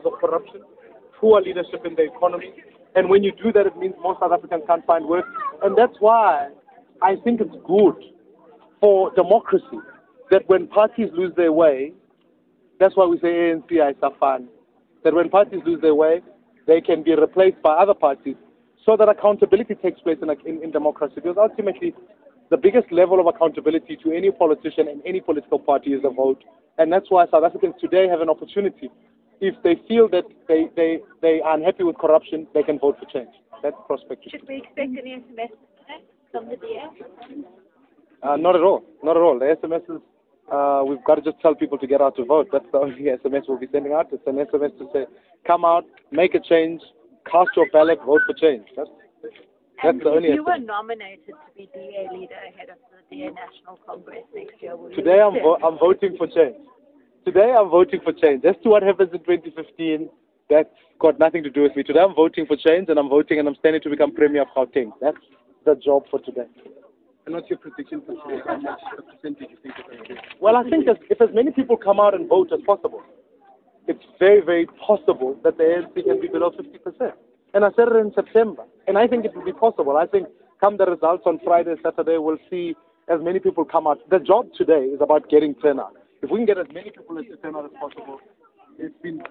levels of corruption, poor leadership in the economy. And when you do that, it means most South Africans can't find work. And that's why I think it's good for democracy that when parties lose their way, that's why we say ANC Ayisafani. That when parties lose their way, they can be replaced by other parties so that accountability takes place in, in, in democracy. Because ultimately, the biggest level of accountability to any politician and any political party is a vote. And that's why South Africans today have an opportunity. If they feel that they, they, they are unhappy with corruption, they can vote for change. That's prospective. Should we expect any SMS from the DA? Uh, not at all. Not at all. The SMSs, uh, we've got to just tell people to get out to vote. That's the only SMS we'll be sending out. It's an SMS to say, come out, make a change, cast your ballot, vote for change. That's, that's and the only you SMS. were nominated to be DA leader ahead of the DA National Congress next year, Today you I'm, vo- I'm voting for change. Today I'm voting for change. As to what happens in 2015, that's got nothing to do with me. Today I'm voting for change and I'm voting and I'm standing to become Premier of Gauteng. That's the job for today. And what's your prediction for today? How much percentage you think it's going to be? Well, I think as, if as many people come out and vote as possible, it's very, very possible that the ANC can be below 50%. And I said it in September. And I think it will be possible. I think come the results on Friday, Saturday, we'll see as many people come out. The job today is about getting turnout. If we can get as many people as to turn out as possible, it's been